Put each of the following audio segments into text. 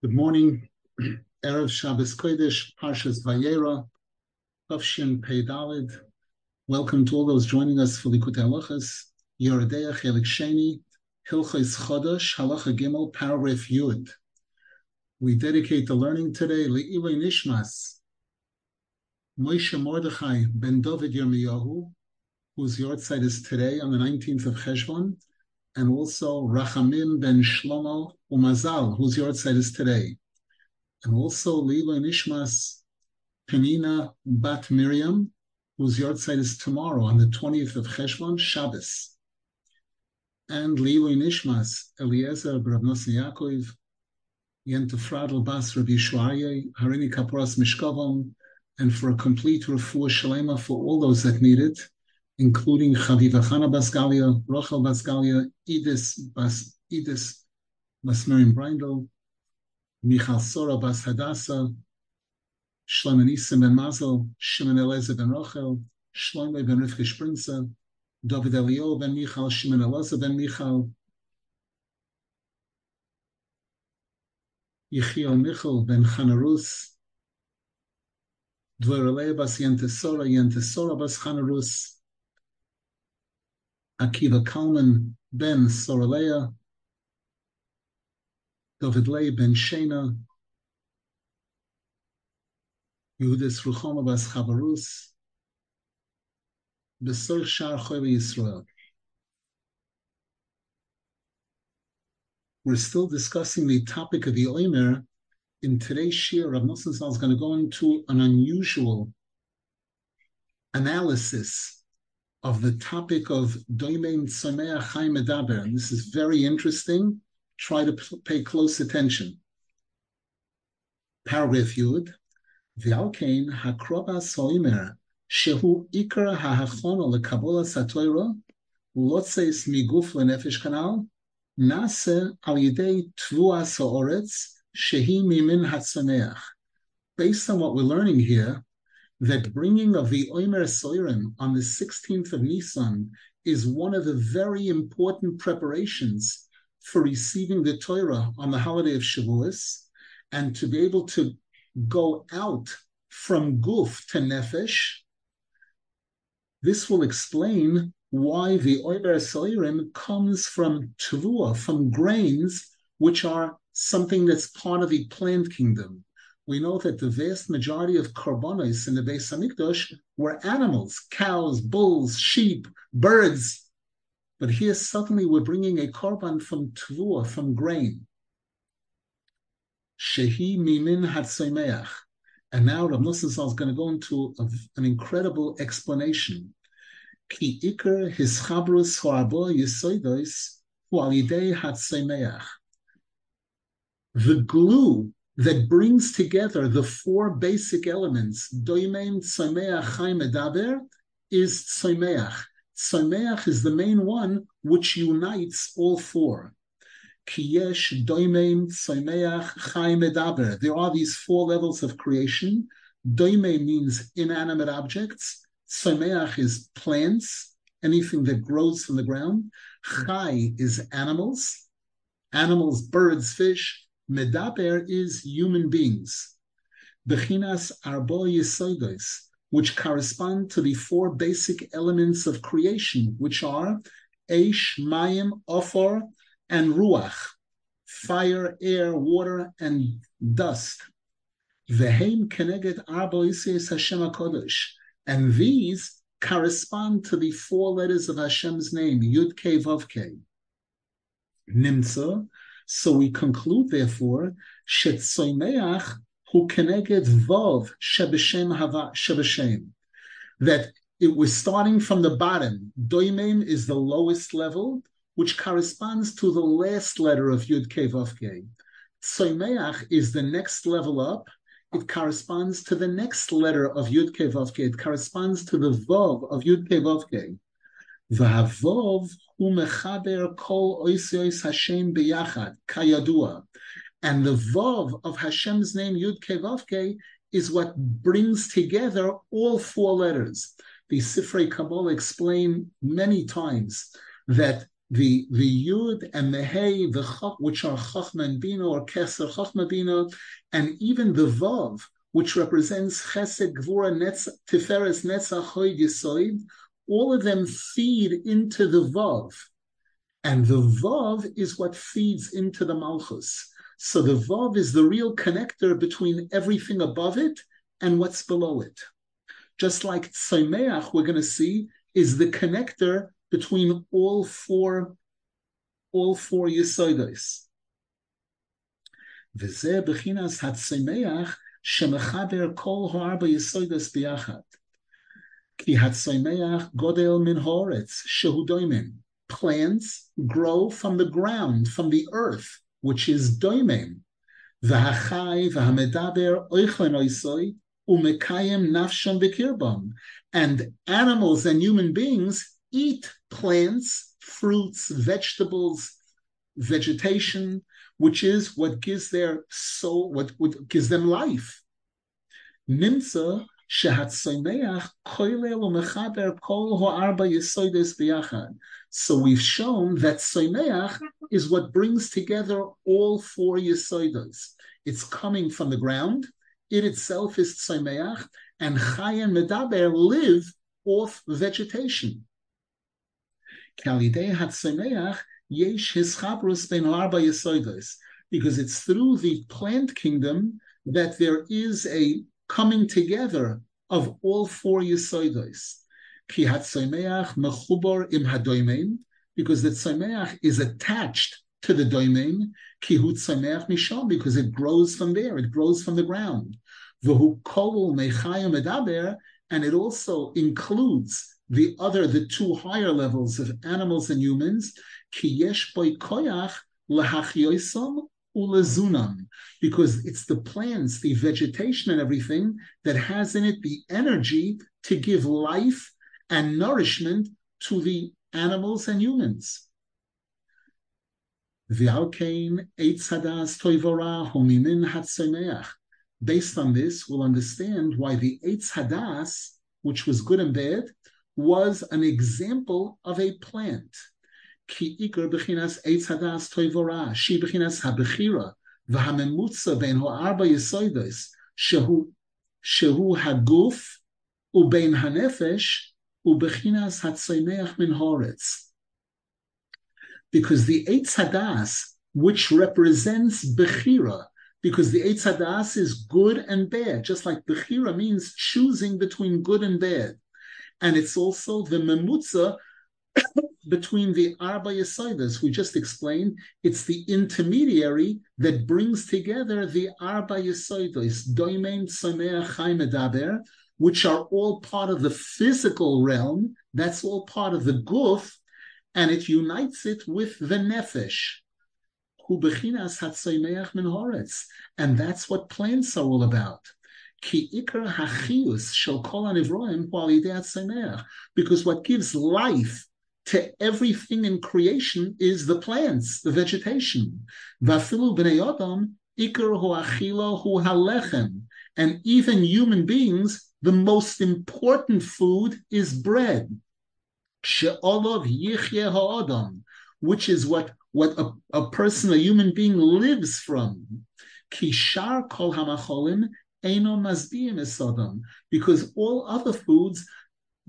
Good morning. Erev Shabbos Kodesh, Parshas Vayera, Tafshin Pei Dalid. Welcome to all those joining us for Likutei Halachos, Yeridea Chelik Sheni, Hilchos Chodesh, Halacha Gimel, Paragraph Yud. We dedicate the learning today, Le'iloi Nishmas, Moshe Mordechai ben David Yirmiyahu, whose yahrzeit is today on the 19th of Cheshvan, and also Rachamim ben Shlomo Umazal, whose yahrzeit is today. And also Lila Nishmas Penina Bat Miriam, whose yahrzeit is tomorrow on the 20th of Cheshvan, Shabbos. And Lila Nishmas Eliezer Bravnosni Yaakov, Yentefradel Bas Rabbi Shuarye, Harini Kaporas Mishkavam, and for a complete refuah shalema for all those that need it including Chaviva Chana Basgalia, Rochel Basgalia, Edis Bas Edis Basmerim Brindel, Michal Sora Bas Hadassah, Shlomo Nisim ben Mazel, Shimon Eliezer ben Rochel, Shlomo ben Rivka Sprinza, David Elio ben Michal, Shimon Eliezer ben Michal, Yechiel Michal ben Chanarus, Dvorelei bas Yentesora, Yentesora bas Chanarus, Akiva Kalman ben Soraleya, David Lei ben Shena, Yehudis Ruchoma bas Chavarus, Besor Shar Choyve Yisrael. We're still discussing the topic of the Omer. In today's shiur, Rav Nosson is going to go into an unusual analysis of the topic of Doimein Sameach Chaim Medaber. And this is very interesting. Try to pay close attention. Paragraph Yud. V'alkein hakroba soimer shehu ikar ha'hachono lekabola satoira lotzeis miguf lenefesh kanal nase al yidei tvua sa'oretz shehi mimin hatzameach. Based on what we're learning here, that bringing of the Omer Soirim on the 16th of Nisan is one of the very important preparations for receiving the Torah on the holiday of Shavuos, and to be able to go out from Guf to Nefesh. This will explain why the Omer Soirim comes from Tvua, from grains, which are something that's part of the plant kingdom we know that the vast majority of korbanos in the Beis Hamikdash were animals, cows, bulls, sheep, birds. But here suddenly we're bringing a korban from tvua, from grain. Shehi mimin hatzemeach. And now Rav Nosson is going to go into a, an incredible explanation. Ki iker hischabrus ho'abo yisoidos hu'alidei hatzemeach. The glue that brings together the four basic elements, doimein, tzomeach, chaim, edaber, is tzomeach. Tzomeach is the main one which unites all four. Kiyesh, doimein, tzomeach, chaim, edaber. There are these four levels of creation. Doimein means inanimate objects. Tzomeach is plants, anything that grows from the ground. Chai is animals, animals, birds, fish. Medaber is human beings. Bechinas arbo yisoidos, which correspond to the four basic elements of creation, which are Eish, Mayim, Ofor, and Ruach, fire, air, water, and dust. Veheim keneged arbo Hashem HaKodesh. And these correspond to the four letters of Hashem's name, Yud Ke Vav Ke. Nimtza, so we conclude, therefore, Shetzoimeach hu keneged vov shebeshem hava shebeshem, that it was starting from the bottom. Doimein is the lowest level, which corresponds to the last letter of Yud Ke Vav Ke. Tzoimeach is the next level up. It corresponds to the next letter of Yud Ke Vav Ke. It corresponds to the Vov of Yud Ke Vav Ke. V'havov hu mechaber kol oisiois Hashem biyachad, kayadua. And the Vov of Hashem's name, Yud Kevavke, is what brings together all four letters. The Sifrei Kabbalah explain many times that the the yud and the hey, the chok, which are chachma and bina or keser chachma bina, and even the vav, which represents chesed gvura netz, tiferes netzach hoyd yisoid, all of them feed into the vav, and the vav is what feeds into the malchus. So the vav is the real connector between everything above it and what's below it. Just like tzomeach, we're going to see, is the connector between all four all four yisodos. וזה בחיnas התצמח שמחבר כל הארבע יסודות ביחד. כי הצמח גודל מן הארץ, שהוא Plants grow from the ground, from the earth, which is doimim. V'hachai v'hamedaber oichlen oisoi umekayim nafshon v'kirbam. And animals and human beings eat plants, fruits, vegetables, vegetation, which is what gives their soul, what, what gives them life. Nimsa so we've shown that Soimeach is what brings together all four Yesoidos. It's coming from the ground, it itself is Soimeach, and Chai and Medaber live off vegetation. Because it's through the plant kingdom that there is a coming together of all four Yesoidos. Ki mechubor im hadoimein, because the tzomeach is attached to the doimein, ki hu tzomeach misham, because it grows from there, it grows from the ground. V'hu kol mechayim medaber, and it also includes the other, the two higher levels of animals and humans, ki yesh boy koyach because it's the plants, the vegetation and everything that has in it the energy to give life and nourishment to the animals and humans. Based on this, we'll understand why the Eitz Hadas, which was good and bad, was an example of a plant. Ki eitz hadas toivora, she habechira, ben shehu, shehu haguf, hanefesh, min horetz. Because the eitz hadas, which represents bechira, because the eitz hadas is good and bad, just like bechira means choosing between good and bad and it's also the memutza between the Arba. We just explained it's the intermediary that brings together the Arba Yesaidas, Doimein, Sameh, Chaim, Medaber, which are all part of the physical realm. That's all part of the guf, and it unites it with the nefesh. And that's what plants are all about. Because what gives life to everything in creation is the plants, the vegetation. And even human beings, the most important food is bread. Which is what, what a, a person, a human being lives from. Kishar kol hamacholim because all other foods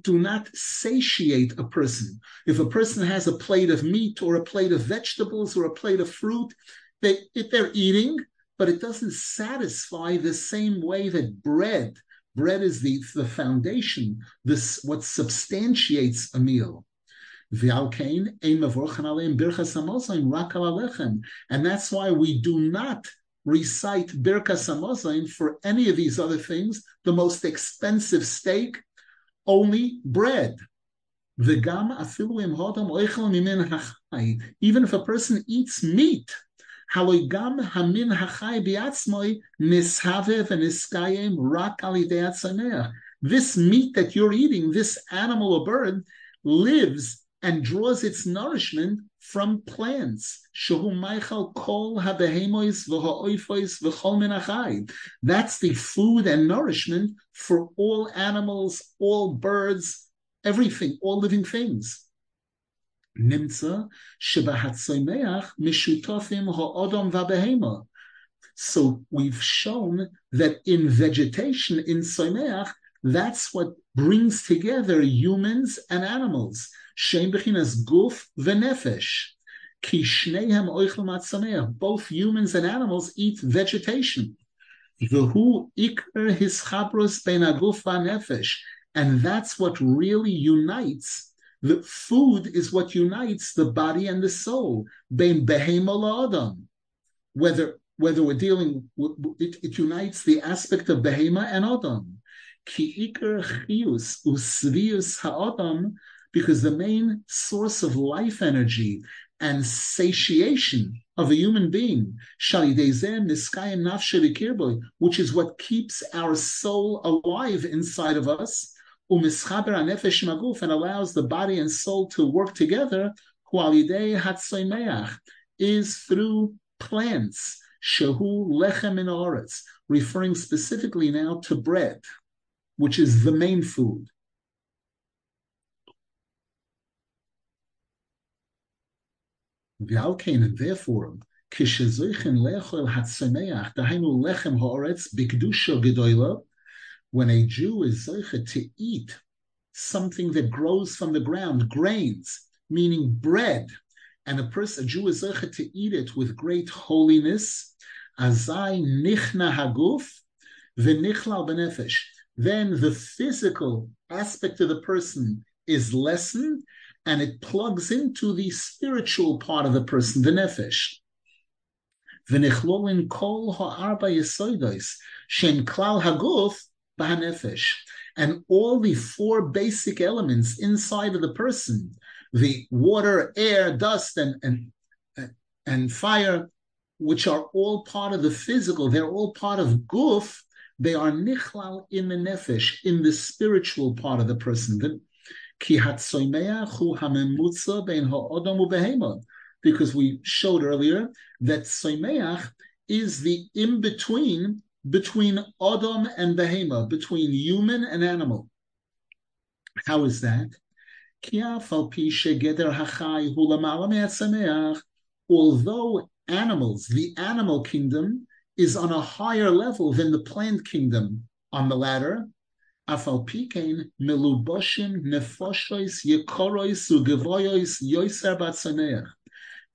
do not satiate a person. If a person has a plate of meat or a plate of vegetables or a plate of fruit, they, they're eating, but it doesn't satisfy the same way that bread. Bread is the, the foundation, this what substantiates a meal. And that's why we do not recite Birkas Hamazon for any of these other things, the most expensive steak, only bread. Even if a person eats meat, this meat that you're eating, this animal or bird, lives and draws its nourishment from plants. That's the food and nourishment for all animals, all birds, everything, all living things. So we've shown that in vegetation, in soimeach, that's what brings together humans and animals. Shem bechinas guf v'nefesh. Ki shnehem oichel Both humans and animals eat vegetation. V'hu ikr his chabros ben aguf v'nefesh. And that's what really unites. The food is what unites the body and the soul. Ben behema adam. Whether whether we're dealing, it, it unites the aspect of behema and adam. Ki ikr chius usvius ha'adam, because the main source of life energy and satiation of a human being, which is what keeps our soul alive inside of us, and allows the body and soul to work together, is through plants lechem in referring specifically now to bread, which is the main food. Therefore, when a Jew is zoiche to eat something that grows from the ground, grains, meaning bread, and a person, a Jew is to eat it with great holiness. Azai nichna haguf v'nichlal benefesh. Then the physical aspect of the person is lessened, and it plugs into the spiritual part of the person, the nefesh. V'nichlolin kol ha'arba yesoidos shem klal haguf b'hanefesh. And all the four basic elements inside of the person, the water, air, dust, and and and fire, which are all part of the physical, they're all part of guf. They are nichlal in the nefesh, in the spiritual part of the person. Because we showed earlier that soimeach is the in between between Adam and Behema, between human and animal. How is that? Although animals, the animal kingdom, is on a higher level than the plant kingdom on the ladder,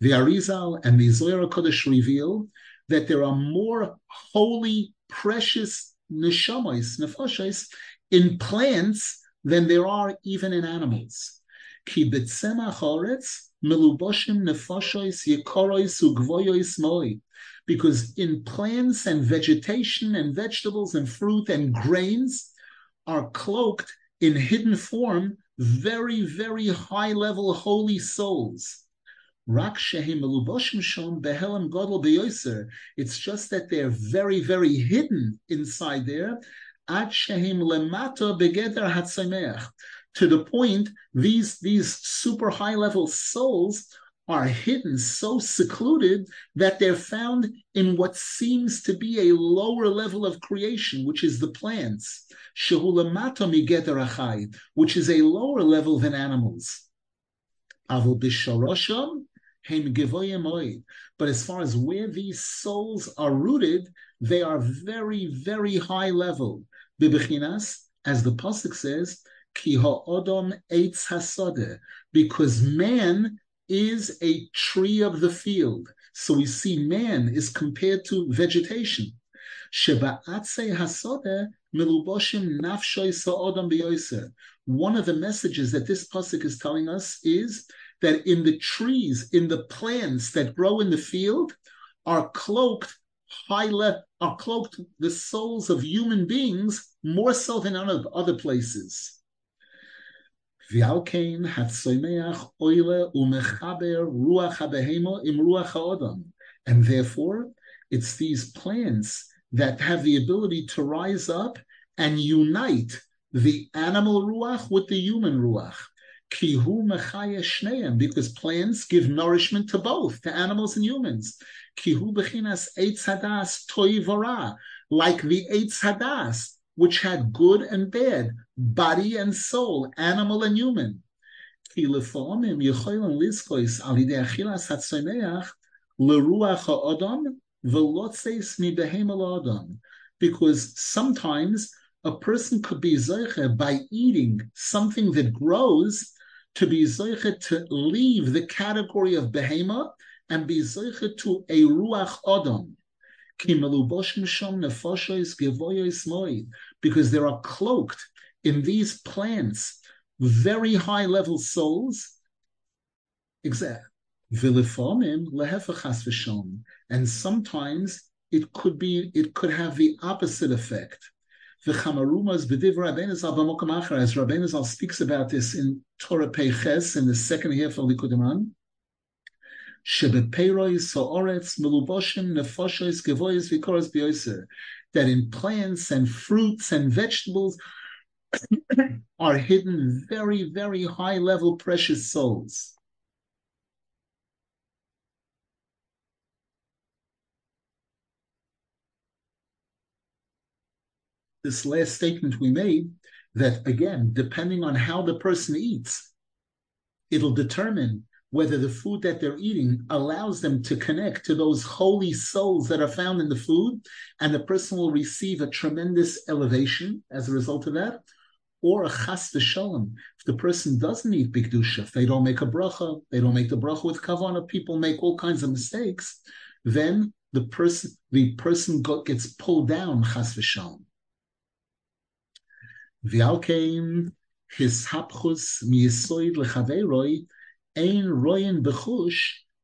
the Arizal and the Zohar Kodesh reveal that there are more holy, precious neshamas, nefashos, in plants than there are even in animals. Ki choretz meluboshim nefashos yekorois ugvoyois moi. Because in plants and vegetation and vegetables and fruit and grains are cloaked in hidden form very, very high level holy souls. It's just that they're very, very hidden inside there. To the point these these super high level souls are hidden so secluded that they're found in what seems to be a lower level of creation, which is the plants, which is a lower level than animals. But as far as where these souls are rooted, they are very, very high level. As the Pasuk says, because man is a tree of the field. So we see man is compared to vegetation. One of the messages that this pasuk is telling us is that in the trees, in the plants that grow in the field, are cloaked high are cloaked the souls of human beings more so than other places. V'alkein hatzomeach oile umechaber ruach habehemo im ruach haodam. And therefore, it's these plants that have the ability to rise up and unite the animal ruach with the human ruach. Kihu because plants give nourishment to both, to animals and humans. Kihu bechinas eitz toivara, like the eitz hadas which had good and bad, body and soul, animal and human. כי לפעמים יכולים לזכוס על ידי אכילת הצומח לרוח האדם ולא צייס מבהמה לאדם. Because sometimes a person could be zoiche by eating something that grows to be zoiche to leave the category of behema and be zoiche to a ruach adam. Because they are cloaked in these plants very high level souls. And sometimes it could be it could have the opposite effect. As Rabbeinu Zal speaks about this in Torah Peiches in the second half of b'yoser. That in plants and fruits and vegetables are hidden very, very high level precious souls. This last statement we made that again, depending on how the person eats, it'll determine whether the food that they're eating allows them to connect to those holy souls that are found in the food, and the person will receive a tremendous elevation as a result of that, or a chas v'shalom. If the person doesn't eat bigdusha, if they don't make a bracha, they don't make the bracha with kavana, people make all kinds of mistakes, then the person the person gets pulled down chas v'shalom. V'alkein hishapchus miyisoid lechaveiroi ein royen bechush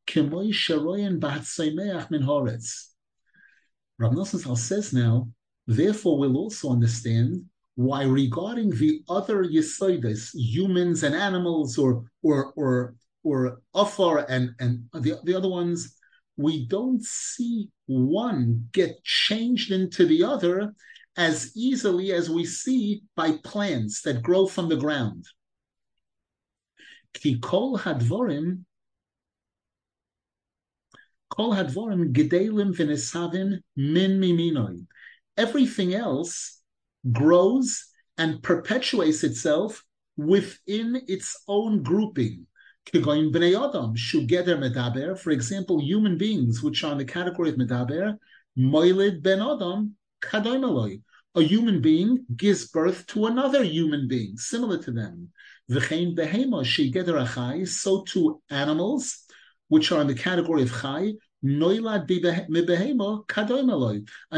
kemoi sheroyen b'hatzaimeach min horetz. Rav Nosson says now, therefore we'll also understand why regarding the other Yesoides, humans and animals, or or or or Afar and and the, the other ones, we don't see one get changed into the other as easily as we see by plants that grow from the ground. Ki kol hadvorim, kol hadvorim gedelim v'nesavim min miminoi. Everything else grows and perpetuates itself within its own grouping. For example, human beings, which are in the category of medaber, moilid ben adam A human being gives birth to another human being, similar to them. So to animals, which are in the category of chai, an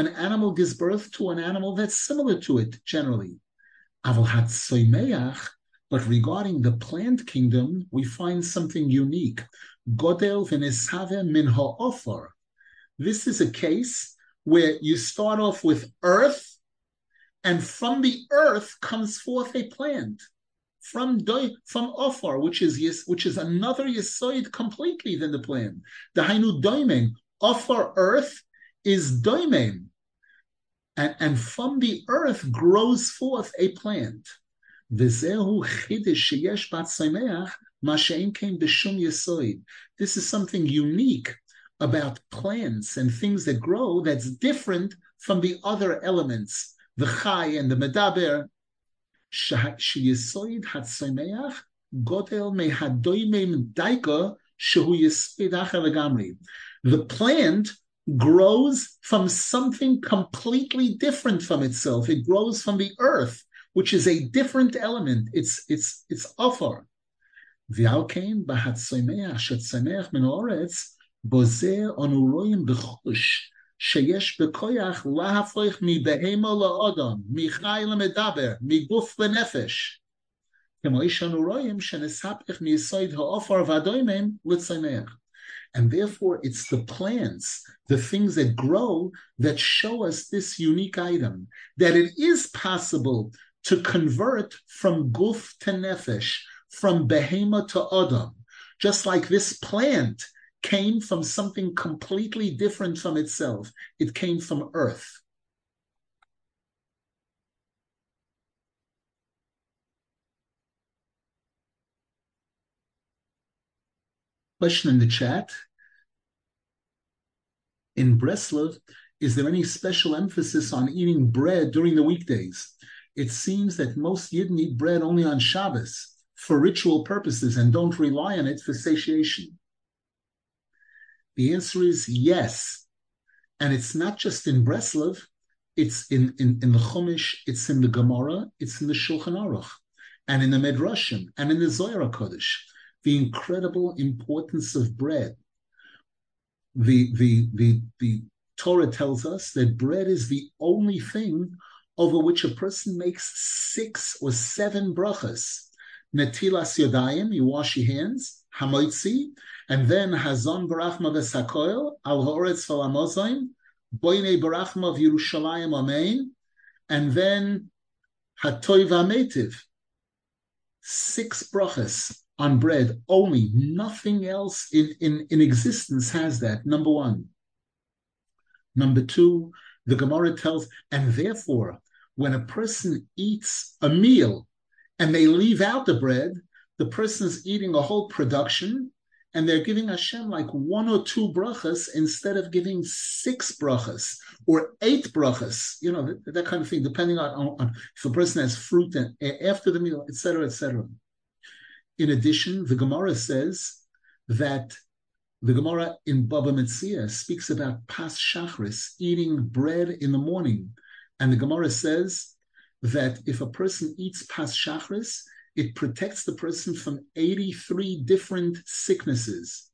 animal gives birth to an animal that's similar to it generally. But regarding the plant kingdom, we find something unique. Godel v'nesave min ha'ofar. This is a case where you start off with earth, and from the earth comes forth a plant from doi, from ofar, which is yes, which is another yisoid completely than the plan. The hainu doimeng, ofar earth is doimeng, and, and from the earth grows forth a plant. This is something unique about plants and things that grow that's different from the other elements, the chai and the medaber, שיסויד הצומח גודל מהדוימים דייקה שהוא יסויד אחר לגמרי. The plant grows from something completely different from itself. It grows from the earth, which is a different element. It's it's it's offer. ועל כן בהצומח שצומח מן האורץ, בזה אנו רואים בחוש שיש בכוח להפוך מבהמה לאדם, מחי למדבר, מגוף לנפש. כמו שאנו רואים שנספך מיסוד העופר והדוימים לצמח. And therefore, it's the plants, the things that grow, that show us this unique item, that it is possible to convert from guf to nefesh, from behema to adam. Just like this plant came from something completely different from itself. It came from earth. Question in the chat. In Breslov, is there any special emphasis on eating bread during the weekdays? It seems that most Yidden eat bread only on Shabbos. for ritual purposes and don't rely on it for satiation? The answer is yes. And it's not just in Breslov, it's in, in, in the Chumash, it's in the Gemara, it's in the Shulchan Aruch, and in the Midrashim, and in the Zohar Kodesh. The incredible importance of bread. The, the, the, the Torah tells us that bread is the only thing over which a person makes six or seven brachas. Netilas yodayim, you wash your hands, hamoitzi, and then hazon barachma v'sakoil, al ha'oretz v'lamozaim, boine barachma v'Yerushalayim amein, and then hatoy v'ametiv. Six brachas on bread only. Nothing else in, in, in existence has that. Number one. Number two, the Gemara tells, and therefore, when a person eats a meal and they leave out the bread, the person is eating a whole production and they're giving Hashem like one or two brachas instead of giving six brachas or eight brachas, you know, that, that kind of thing, depending on, on, on, if a person has fruit and, after the meal, etc., etc. In addition, the Gemara says that the Gemara in Baba Metzia speaks about pas shachris, eating bread in the morning. And the Gemara says that if a person eats pas shachris, it protects the person from 83 different sicknesses.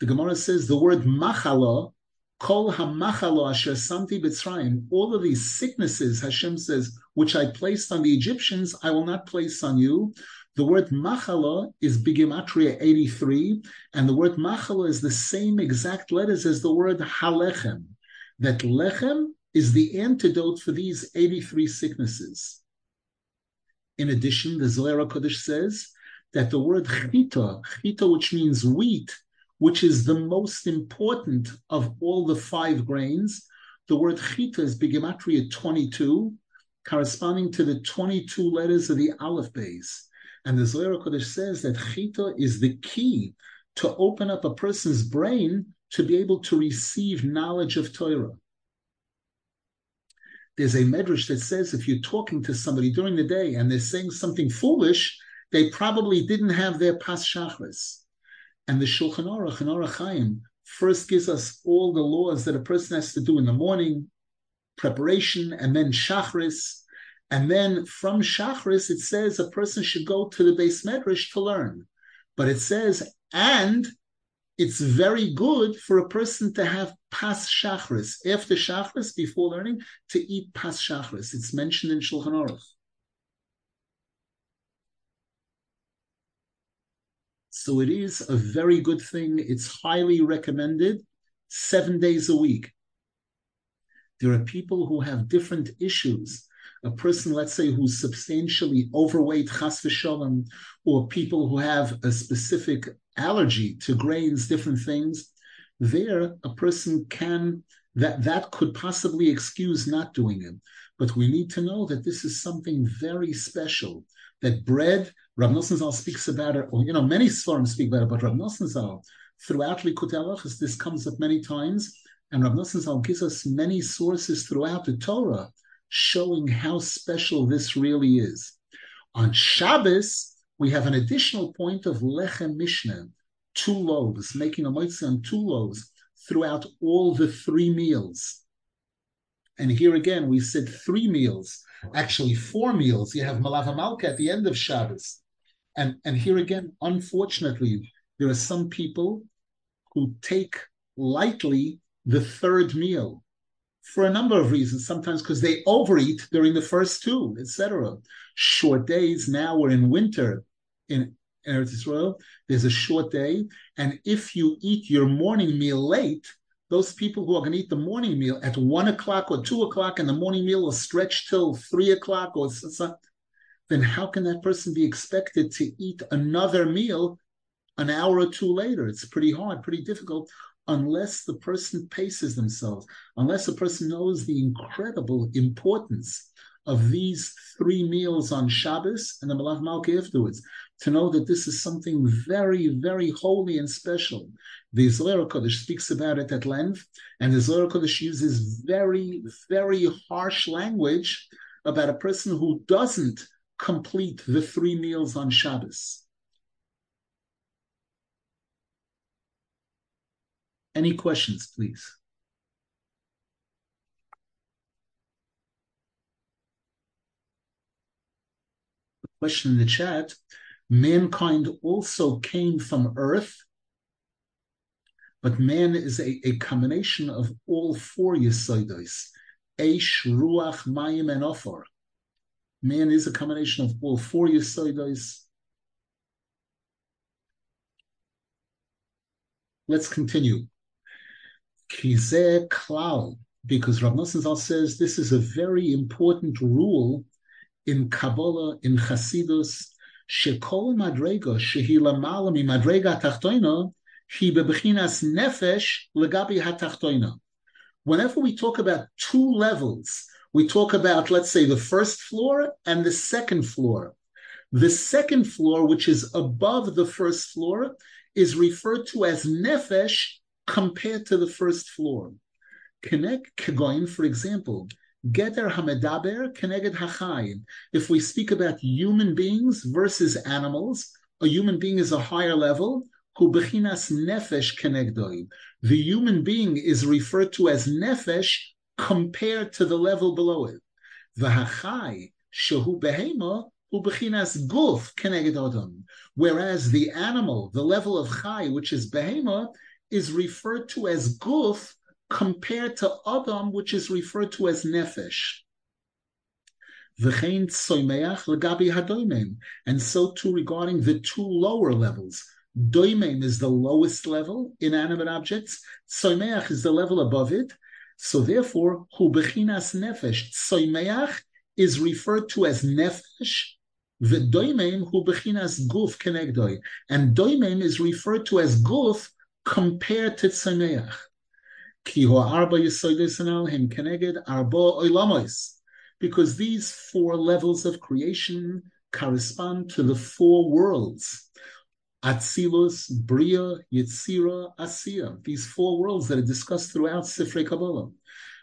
The Gemara says the word machala, kol hamachalo asher samti b'tzrayim, all of these sicknesses, Hashem says, which I placed on the Egyptians, I will not place on you. The word machala is bigimatria 83, and the word machala is the same exact letters as the word halechem. That lechem is the antidote for these 83 sicknesses. In addition, the Zohar Kodesh says that the word chita, chita, which means wheat, which is the most important of all the five grains, the word chita is bigimatria 22, corresponding to the 22 letters of the Aleph Beis. And the Zohar Kodesh says that chita is the key to open up a person's brain to be able to receive knowledge of Torah. There's a medrash that says if you're talking to somebody during the day and they're saying something foolish, they probably didn't have their pas shachris. And the Shulchan Aruch and Orach Chaim first gives us all the laws that a person has to do in the morning, preparation, and then shachris. And then from shachris, it says a person should go to the Beis medrash to learn. But it says, and it's very good for a person to have pas shachris after shachris before learning to eat pas shachris. It's mentioned in Shulchan Aruch. So it is a very good thing. It's highly recommended seven days a week. There are people who have different issues. A person, let's say, who's substantially overweight, chas v'sholem, or people who have a specific allergy to grains, different things, there a person can that that could possibly excuse not doing it. But we need to know that this is something very special. That bread, Rav Nosson speaks about it, or you know, many Sforim speak about it, but Rav Nosson throughout Likutei Halachos, this comes up many times, and Rav Nosson gives us many sources throughout the Torah showing how special this really is. On Shabbos, we have an additional point of lechem mishnah, two loaves, making a mitzvah on two loaves throughout all the three meals. And here again, we said three meals, actually four meals. You have malava malka at the end of Shabbos. And, and here again, unfortunately, there are some people who take lightly the third meal for a number of reasons. Sometimes because they overeat during the first two, etc. Short days. Now we're in winter in Eretz Israel. There's a short day, and if you eat your morning meal late, those people who are going to eat the morning meal at one o'clock or two o'clock, and the morning meal will stretch till three o'clock, or something, then how can that person be expected to eat another meal an hour or two later? It's pretty hard, pretty difficult unless the person paces themselves, unless the person knows the incredible importance of these three meals on Shabbos and the Malach Malki afterwards, to know that this is something very, very holy and special. The Zohar Kodesh speaks about it at length, and the Zohar Kodesh uses very, very harsh language about a person who doesn't complete the three meals on Shabbos. Any questions, please? Question in the chat mankind also came from earth, but man is a, a combination of all four Yesoidos Eish, Ruach, Mayim, and Ofor. Man is a combination of all four Yesoidos. Let's continue. Kizeh Klal, because Rav Nosson says this is a very important rule in Kabbalah, in Chasidus, shekol madrega lamala mi madrega tachtoina, he bebechinas nefesh legabi hatachtoina. Whenever we talk about two levels, we talk about, let's say, the first floor and the second floor. The second floor, which is above the first floor, is referred to as nefesh compared to the first floor. Connect Kegoin, for example, Geter Hamedaber Keneged Hachayim. If we speak about human beings versus animals, a human being is a higher level. Hu bechinas nefesh kenegdoi. The human being is referred to as nefesh compared to the level below it. V'hachai shehu behema hu bechinas guf. Whereas the animal, the level of chai, which is behema, is referred to as guf compared to Adam, which is referred to as Nefesh. And so too regarding the two lower levels. Doimen is the lowest level, inanimate objects. Soimeach is the level above it. So therefore, hu bechinas nefesh. Soimeach is referred to as nefesh. V'doimen hu bechinas guf kenegdoi. And doimen is referred to as guf compared to soimeach. Because these four levels of creation correspond to the four worlds. Atzilus, Bria, Yitzira, Asiya. These four worlds that are discussed throughout Sifrei Kabbalah.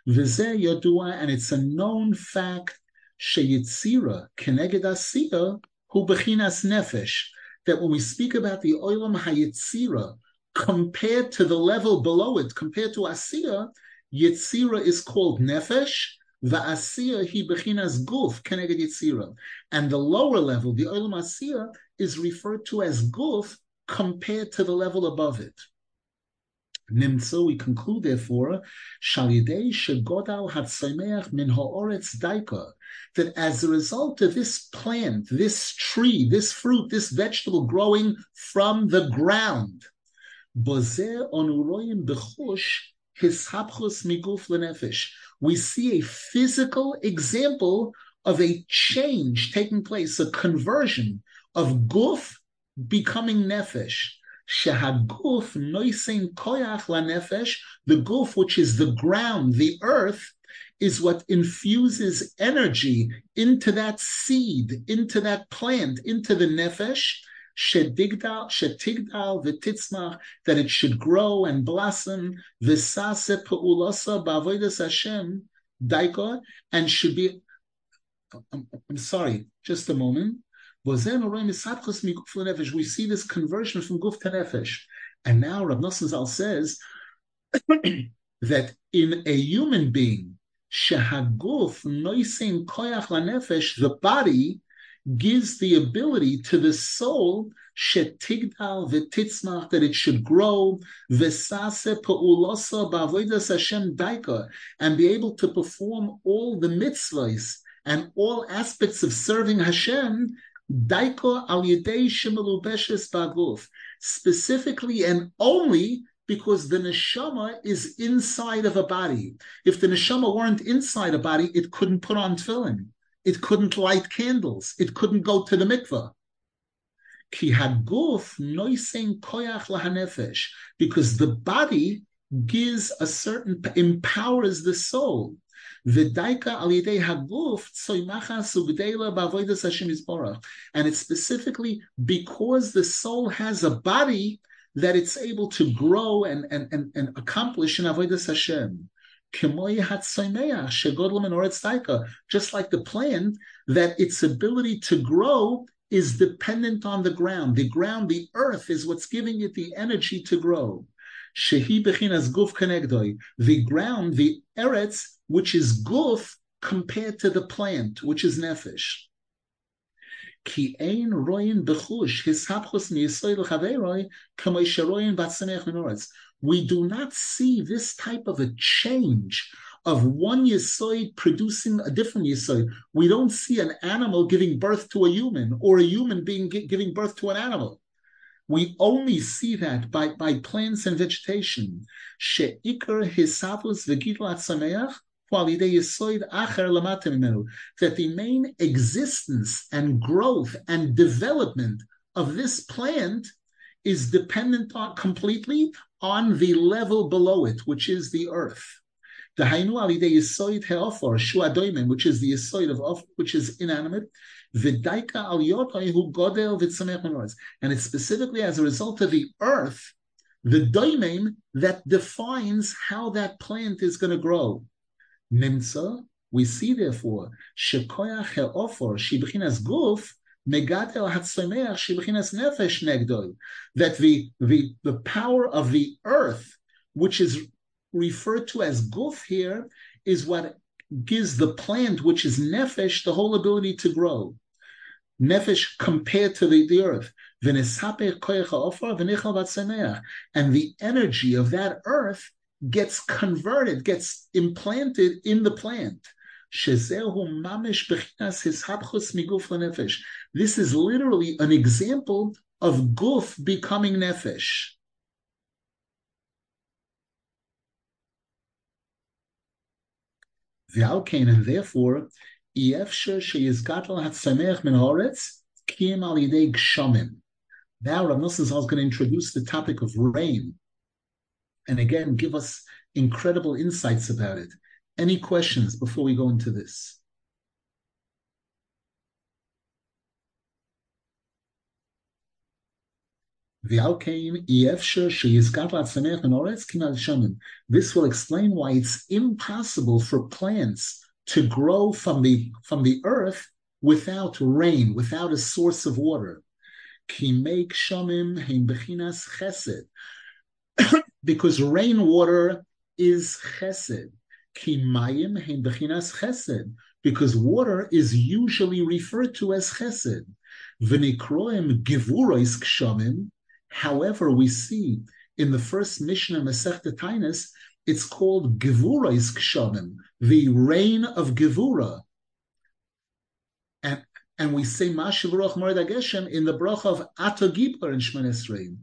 Vizeh Yodua, and it's a known fact, Sheyitzira, Keneged Asiya, Hu Bechinas Nefesh, that when we speak about the Olam Hayitzira, compared to the level below it, compared to Asiya, Yetzira is called Nefesh, Va'asiya hi bechinas guf keneged Yetzira. And the lower level, the Olam Asiya, is referred to as guf compared to the level above it. Nimtzo, we conclude therefore, Shalidei shegodal hatzameach min ha'oretz daika, that as a result of this plant, this tree, this fruit, this vegetable growing from the ground, we see a physical example of a change taking place, a conversion of guf becoming nefesh. Shehaguf noisen koyach the guf, which is the ground, the earth, is what infuses energy into that seed, into that plant, into the nefesh, shetigdal, shetigdal v'titzmach, that it should grow and blossom, v'sase pe'ulasa b'avodas Hashem, daika, and should be, I'm, I'm sorry, just a moment. We see this conversion from guf to nefesh. And now Rav Nosson Zal says that in a human being, shehaguf noisin koyach the body gives the ability to the soul shetigdal v'titzmach that it should grow v'sase pe'ulosa b'avodas Hashem daika and be able to perform all the mitzvahs and all aspects of serving Hashem daika al yedei shemelubeshes baguf specifically and only because the neshama is inside of a body. If the neshama weren't inside a body, it couldn't put on tefillin. It couldn't light candles. It couldn't go to the mikveh. Ki haguf noisen koyach lahanefesh, because the body gives a certain empowers the soul. V'daika al yidei haguf tzoymacha sugdeila b'avodas Hashem yisborach, and it's specifically because the soul has a body that it's able to grow and and and, and accomplish in avodas Hashem just like the plant, that its ability to grow is dependent on the ground. The ground, the earth, is what's giving it the energy to grow. The ground, the eretz, which is guf compared to the plant, which is nefesh. Ki ein menoretz. We do not see this type of a change of one yisoid producing a different yisoid. We don't see an animal giving birth to a human or a human being giving birth to an animal. We only see that by, by plants and vegetation. That the main existence and growth and development of this plant is dependent on completely on the level below it, which is the earth. The Hainu alide yisoid heofor shuadoimen, which is the yisoid of of, which is inanimate. V'daika al hu godel v'tzamech and it's specifically as a result of the earth, the doimen that defines how that plant is going to grow. Nimsa, we see therefore shekoyach heofor shibchinas guf shibchinas nefesh negdoi that the the the power of the earth, which is referred to as guf here is what gives the plant, which is nefesh, the whole ability to grow. Nefesh compared to the, the earth. And the energy of that earth gets converted, gets implanted in the plant. This is literally an example of guf becoming nefesh. V'alkein, and therefore, Yefsher sheyizgatel hatzameach min haaretz kiyem al yidei gshamim. Now Rav Nosson is going to introduce the topic of rain, and again give us incredible insights about it. Any questions before we go into this? This will explain why it's impossible for plants to grow from the from the earth without rain, without a source of water. because rainwater is chesed. Because water is usually referred to as chesed. However, we see in the first Mishnah Masechta Tainus, it's called Gevurais Kshanim, the rain of Gevura. And, and we say Mashiv Geshem in the brach of Ato Gibler in Shmanesrein.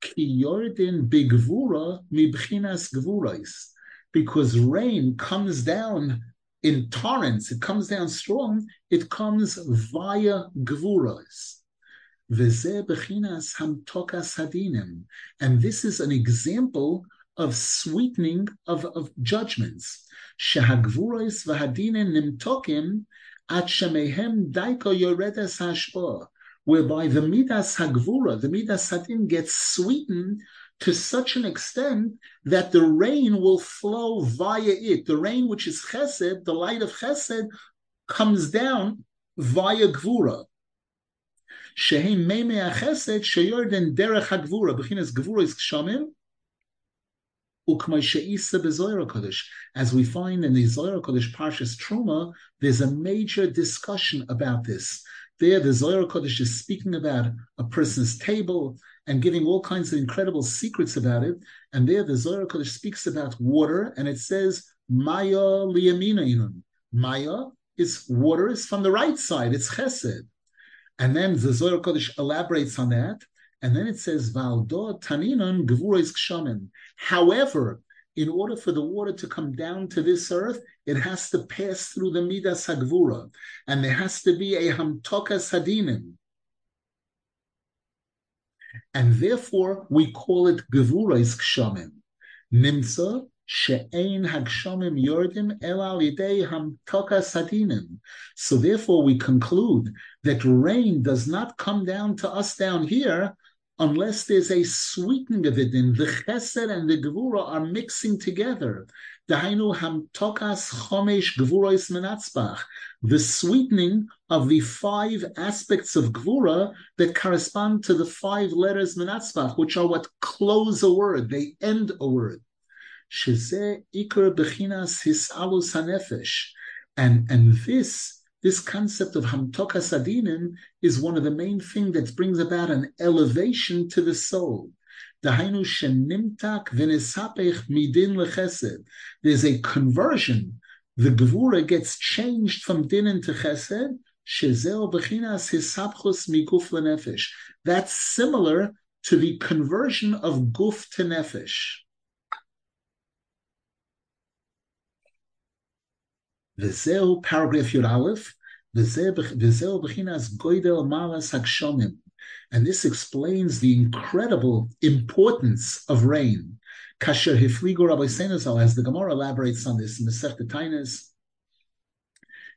Ki Yordin Bigvura Mibchinas Gevurais. Because rain comes down in torrents, it comes down strong, it comes via Gevurais. And this is an example of sweetening of, of judgments. Shehagvuros v'hadinen nimtokim at shemehem daiko yoredes whereby the midas hagvura, the midas hadin, gets sweetened to such an extent that the rain will flow via it. The rain, which is chesed, the light of chesed, comes down via gvura. Is as we find in the Zohar Kodesh Parshas Truma, there's a major discussion about this. There, the Zohar Kodesh is speaking about a person's table and giving all kinds of incredible secrets about it. And there, the Zohar Kodesh speaks about water, and it says Maya liyamina Maya is water is from the right side; it's Chesed. And then the Zohar Kodesh elaborates on that. And then it says, Valdo taninon gvurois kshamin. However, in order for the water to come down to this earth, it has to pass through the midas hagvura, and there has to be a hamtokas hadinim. And therefore, we call it gevurais kshamim. Nimsa she'ein yordim hamtokas hadinim. So therefore, we conclude that rain does not come down to us down here unless there's a sweetening of it in the chesed and the gevura are mixing together. The Dahainu hamtokas chomesh gvurois menatzbach, the sweetening of the five aspects of gvura that correspond to the five letters menatzbach, which are what close a word, they end a word. Sheze ikar bechinas hisalus hanefesh, and and this this concept of hamtokas adinim is one of the main things that brings about an elevation to the soul. midin There's a conversion. The gevura gets changed from din into chesed. That's similar to the conversion of guf to nefesh. V'zeu paragraph Yud. V'zeu b'chinas goydel malas hakshomim. And this explains the incredible importance of rain. Kasher Hifligu Rabbi Senazal, as the Gemara elaborates on this in the Tainas,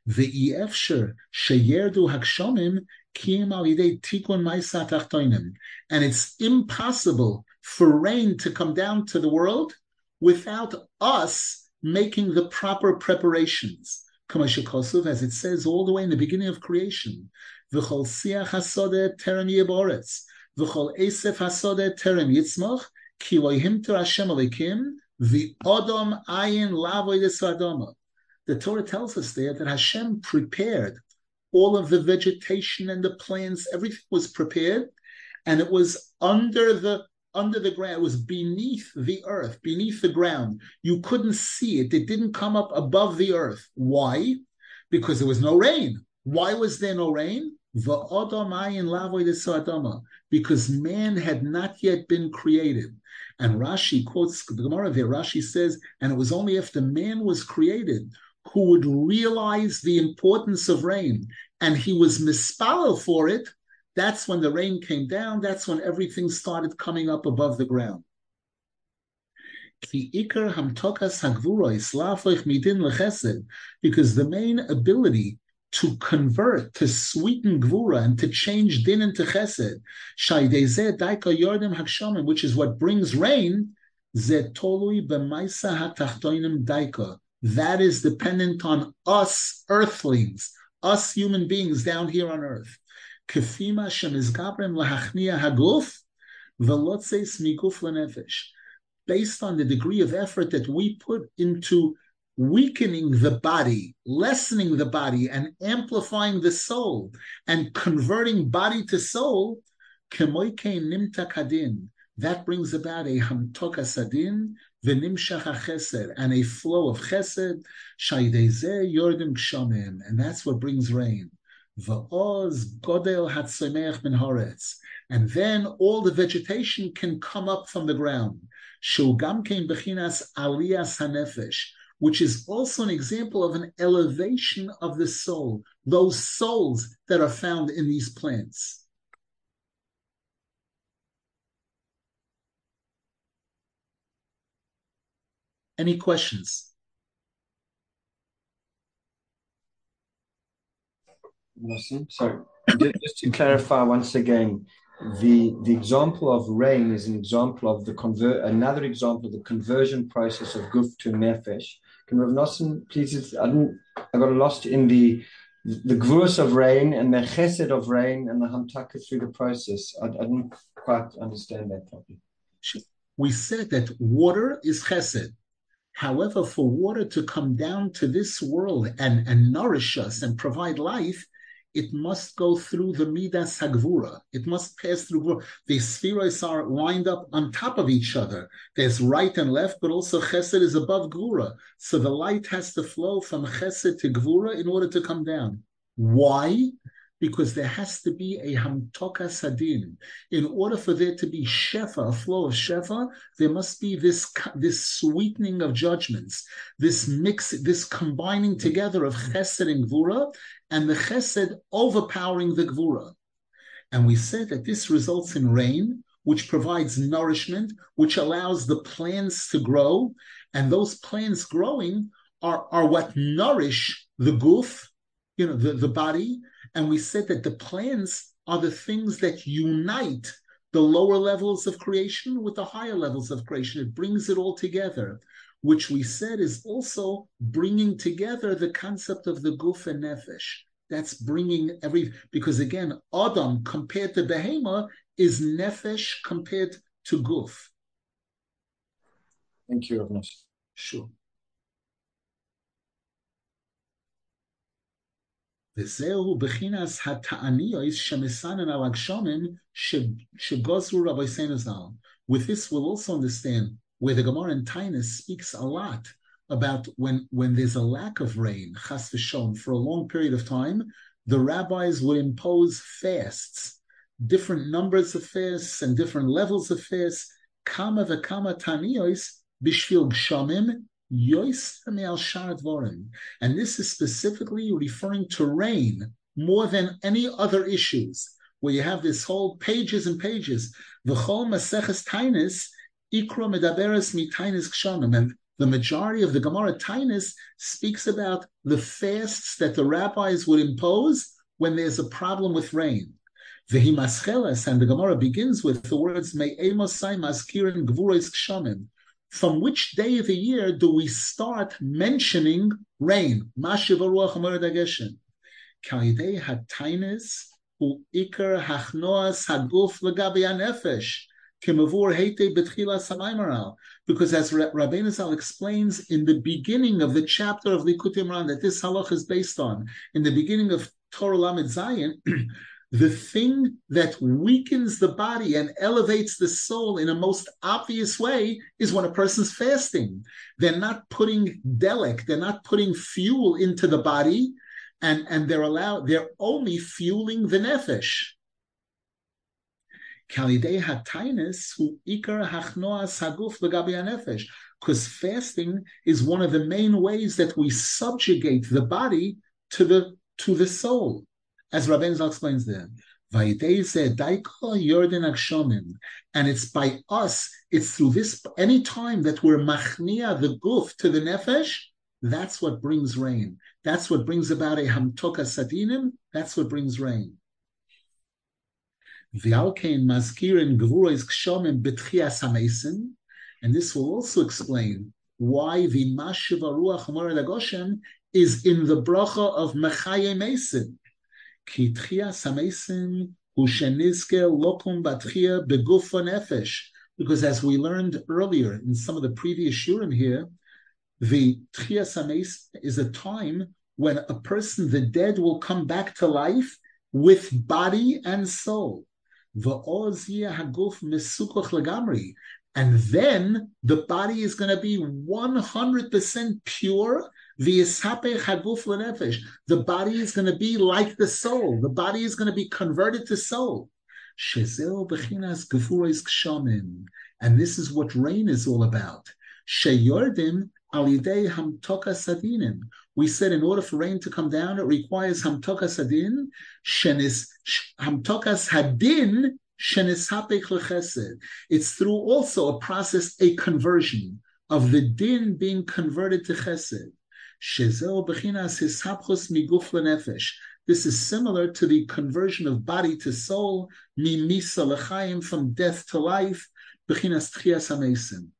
Ve'efsher sheyerdu hakshomim kim al tikun ma'isa tachtoinim. And it's impossible for rain to come down to the world without us making the proper preparations. As it says all the way in the beginning of creation, v'chol siach hasode terem yiboretz, v'chol esef hasode terem yitzmoch, ki lo yimter Hashem alikim, v'odom ayin lavoy desvadoma. The Torah tells us there that Hashem prepared all of the vegetation and the plants, everything was prepared, and it was under the under the ground. It was beneath the earth, beneath the ground. You couldn't see it. It didn't come up above the earth. Why? Because there was no rain. Why was there no rain? Because man had not yet been created. And Rashi quotes the Gemara there. Rashi says, and it was only after man was created who would realize the importance of rain, and he was mispalel for it. That's when the rain came down. That's when everything started coming up above the ground. Because the main ability to convert, to sweeten Gvura, and to change Din into Chesed, which is what brings rain. That is dependent on us earthlings, us human beings down here on earth. Kefima Shemizgabrem Lahachnia Haguf, Velotzeis Miguf Lenefesh. Based on the degree of effort that we put into weakening the body, lessening the body, and amplifying the soul, and converting body to soul, that brings about a hamtoka sadin, chesed, and a flow of chesed, yordim kshamim, and that's what brings rain. V'oz godel hatzemeach min horetz, and then all the vegetation can come up from the ground. Shugam kein bechinas aliyas hanefesh, which is also an example of an elevation of the soul, those souls that are found in these plants. Any questions? Awesome. So just to clarify once again, the the example of rain is an example of the convert another example of the conversion process of guf to nefesh can Rav Nosson please? I didn't. I got lost in the the gvurus of rain and the chesed of rain and the hamtaka through the process. I, I didn't quite understand that properly. We said that water is chesed. However, for water to come down to this world and, and nourish us and provide life, it must go through the Midas Hagvura. It must pass through The spheres are lined up on top of each other. There's right and left, but also Chesed is above Gvura. So the light has to flow from Chesed to Gvura in order to come down. Why? Because there has to be a hamtoka sadin. In order for there to be shefa, a flow of shefa, there must be this this sweetening of judgments, this mix, this combining together of chesed and gvura, and the chesed overpowering the gvura. And we said that this results in rain, which provides nourishment, which allows the plants to grow, and those plants growing are, are what nourish the goof, you know, the, the body, and we said that the plans are the things that unite the lower levels of creation with the higher levels of creation. It brings it all together. which we said is also bringing together the concept of the guf and nefesh. That's bringing every because again, Adam compared to Behema is nefesh compared to guf. Thank you, Rav Sure. וזהו בחינס התעניות שמסנן על הגשומים שגוזרו רבויסנו ז"ל. With this, we'll also understand where the Gemara in Tainus speaks a lot about when, when there's a lack of rain, chas v'shon, for a long period of time, the rabbis would impose fasts, different numbers of fasts and different levels of fasts, kama v'kama taniyos bishvil and this is specifically referring to rain more than any other issues, where you have this whole pages and pages. Kshanim. And the majority of the Gemara Tainis speaks about the fasts that the rabbis would impose when there's a problem with rain. And the Gemara begins with the words, Me Emosai Maskirin Gvurois Kshamim from which day of the year do we start mentioning rain? Hatainis. Because as Rabbeinu Zal explains in the beginning of the chapter of Likutei Moharan that this halach is based on, in the beginning of Torah Lamed Zayin, the thing that weakens the body and elevates the soul in a most obvious way is when a person's fasting. They're not putting delic, they're not putting fuel into the body, and, and they're allowed, they're only fueling the nefesh. Because fasting is one of the main ways that we subjugate the body to the to the soul as Rabbi Zal explains there. And it's by us, it's through this, any time that we're machnia the guf to the nefesh, that's what brings rain. That's what brings about a hamtoka sadinim, that's what brings rain. And this will also explain why the Mashiv Ruach is in the bracha of Mechaye Mason. Because as we learned earlier in some of the previous shurim here, the Tchia Sames is a time when a person, the dead, will come back to life with body and soul. And then the body is going to be 100% pure the body is going to be like the soul. The body is going to be converted to soul. And this is what rain is all about. We said in order for rain to come down, it requires hamtokas hadin, shenis hamtokas hadin, it's through also a process, a conversion of the din being converted to chesed. This is similar to the conversion of body to soul, mimisa lechaim, from death to life, bechinas tchias hamesim.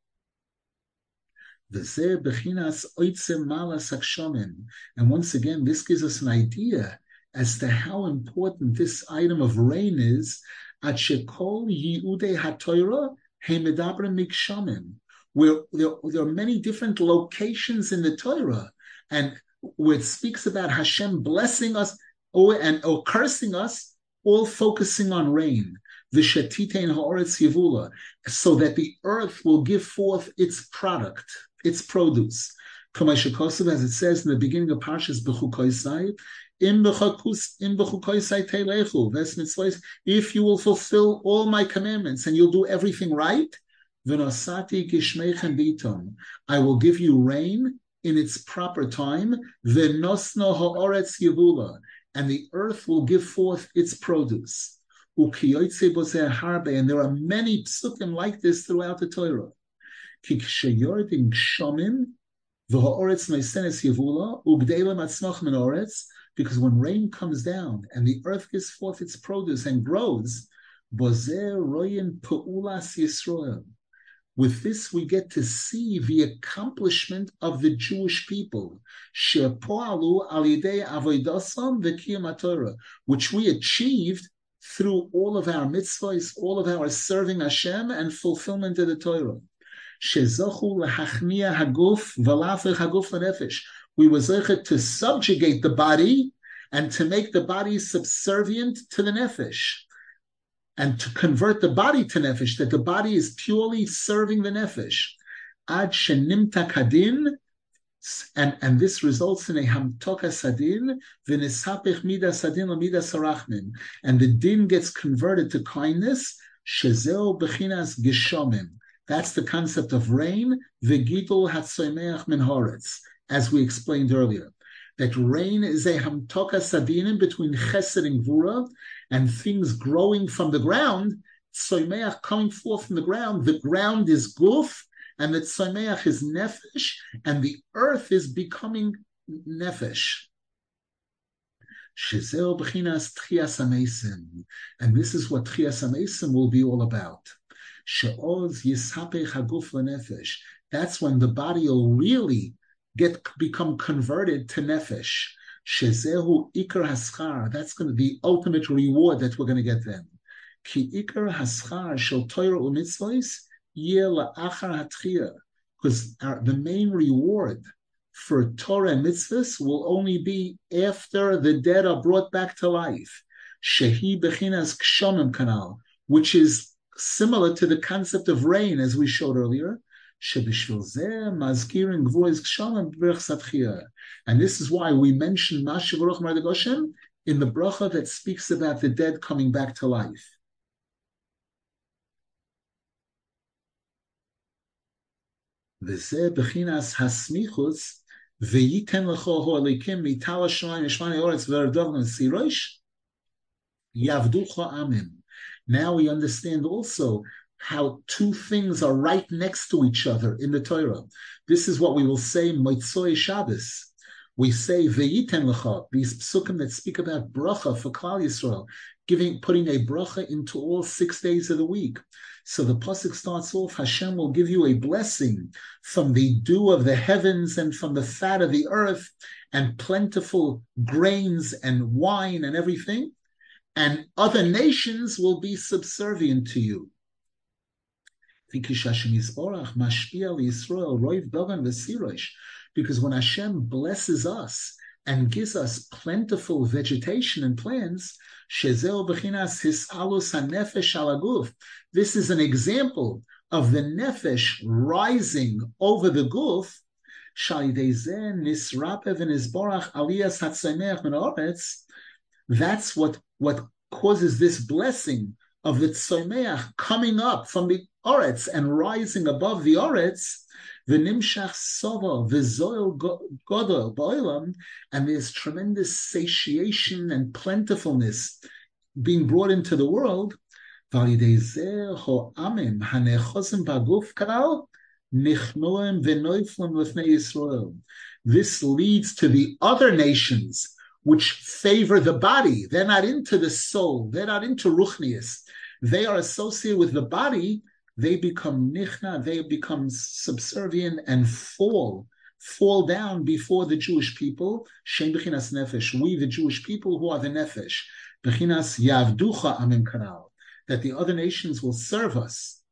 And once again, this gives us an idea as to how important this item of rain is. At shekol yiude hatoira mikshamim, where there, there are many different locations in the Torah and where it speaks about Hashem blessing us or and or cursing us, all focusing on rain. The shetitein haaretz yivula, so that the earth will give forth its product, its produce. As it says in the beginning of Parshas Bechukoisai, if you will fulfill all my commandments and you'll do everything right, I will give you rain in its proper time, v'nosno ha'oretz yivula, and the earth will give forth its produce. And there are many psukim like this throughout the Torah. Because when rain comes down and the earth gives forth its produce and grows, With this, we get to see the accomplishment of the Jewish people, which we achieved through all of our mitzvahs, all of our serving Hashem and fulfillment of the Torah. We were zeichet to subjugate the body and to make the body subservient to the nefesh and to convert the body to nefesh, that the body is purely serving the nefesh. Ad shenimta kadin, and, and this results in a hamtoka sadin, v'nisapich mida sadin mida sarachmin, and the din gets converted to kindness, shezeo bechinas gishomim. That's the concept of rain, v'gidol hatzoimeach min horetz, as we explained earlier that rain is a hamtoka sadinim between chesed and gvura, and things growing from the ground, soimeach coming forth from the ground, the ground is guf, and the soimeach is nefesh, and the earth is becoming nefesh. And this is what Tchias Amesim will be all about. That's when the body will really get become converted to nefesh. Shezehu ikar haschar. That's going to be the ultimate reward that we're going to get then. Ki ikar haschar shel Torah umitzvahs yeh la'achar hatchiyah. Because the main reward for Torah and mitzvahs will only be after the dead are brought back to life. Shehi bechinas kshonim kanal, which is similar to the concept of rain, as we showed earlier. And this is why we mention Mashiv Baruch Mardagoshem in the bracha that speaks about the dead coming back to life. וזה בחיnas הסמיכוס, וייתן לכו הו הליקים מיטל השמיים ישמעני אורץ ורדוב נסירוש, יעבדוכו עמם. Now we understand also how two things are right next to each other in the Torah. This is what we will say Moitzoy Shabbos. We say Ve'yiten Lecha, these psukim that speak about bracha for Klal Yisrael, giving putting a bracha into all six days of the week. So the pasuk starts off: Hashem will give you a blessing from the dew of the heavens and from the fat of the earth, and plentiful grains and wine and everything, and other nations will be subservient to you. Because when Hashem blesses us and gives us plentiful vegetation and plants, this is an example of the nefesh rising over the guf. That's what, what causes this blessing of the tzomeach coming up from the oretz and rising above the oretz, v'nimshach sova v'zoil godol ba'olam, and there's tremendous satiation and plentifulness being brought into the world. This leads to the other nations which favor the body. They're not into the soul. They're not into ruchnius. They are associated with the body they become nichna, they become subservient and fall, fall down before the Jewish people. Shem bechinas nefesh. We, the Jewish people, who are the nefesh, bechinas yavducha amim kanal, that the other nations will serve us.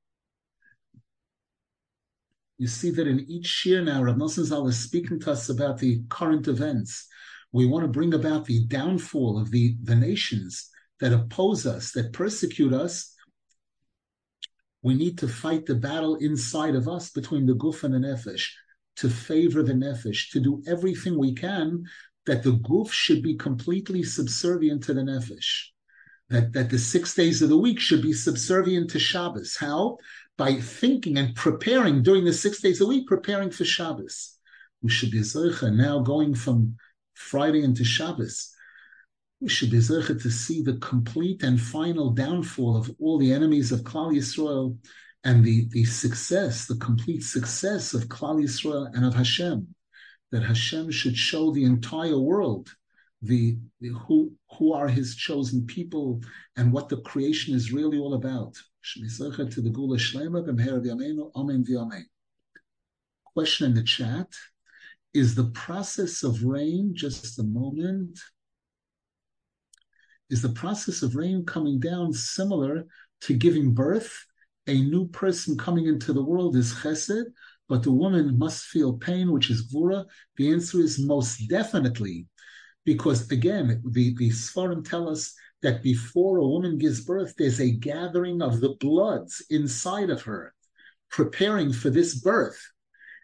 You see that in each year now, Rav Nosson Zal is speaking to us about the current events. We want to bring about the downfall of the, the nations that oppose us, that persecute us, we need to fight the battle inside of us between the guf and the nefesh, to favor the nefesh, to do everything we can that the guf should be completely subservient to the nefesh. That, that the six days of the week should be subservient to Shabbos. How? By thinking and preparing during the six days a week, preparing for Shabbos. We should be now going from Friday into Shabbos we should be zeichet to see the complete and final downfall of all the enemies of Klal Yisrael and the, the success, the complete success of Klal Yisrael and of Hashem. That Hashem should show the entire world the, the who who are His chosen people and what the creation is really all about. To the Gula amen. Question in the chat, is the process of rain, just a moment, is the process of rain coming down similar to giving birth? A new person coming into the world is chesed, but the woman must feel pain, which is gvura. The answer is most definitely, because again, the, the Sfarim tell us that before a woman gives birth, there's a gathering of the bloods inside of her, preparing for this birth.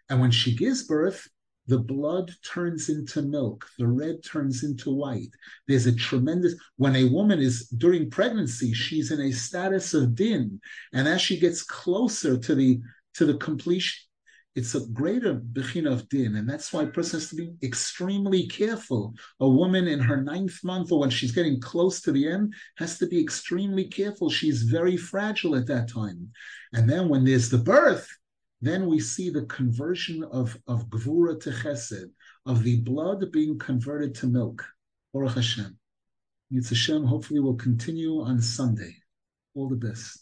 And when she gives birth, the blood turns into milk, the red turns into white. There's a tremendous, when a woman is during pregnancy, she's in a status of din. And as she gets closer to the to the completion, it's a greater bechina of din, and that's why a person has to be extremely careful. A woman in her ninth month, or when she's getting close to the end, has to be extremely careful. She's very fragile at that time. And then when there's the birth, then we see the conversion of, of gvura to chesed, of the blood being converted to milk. Baruch Hashem. Yitzhak Hashem hopefully will continue on Sunday. All the best.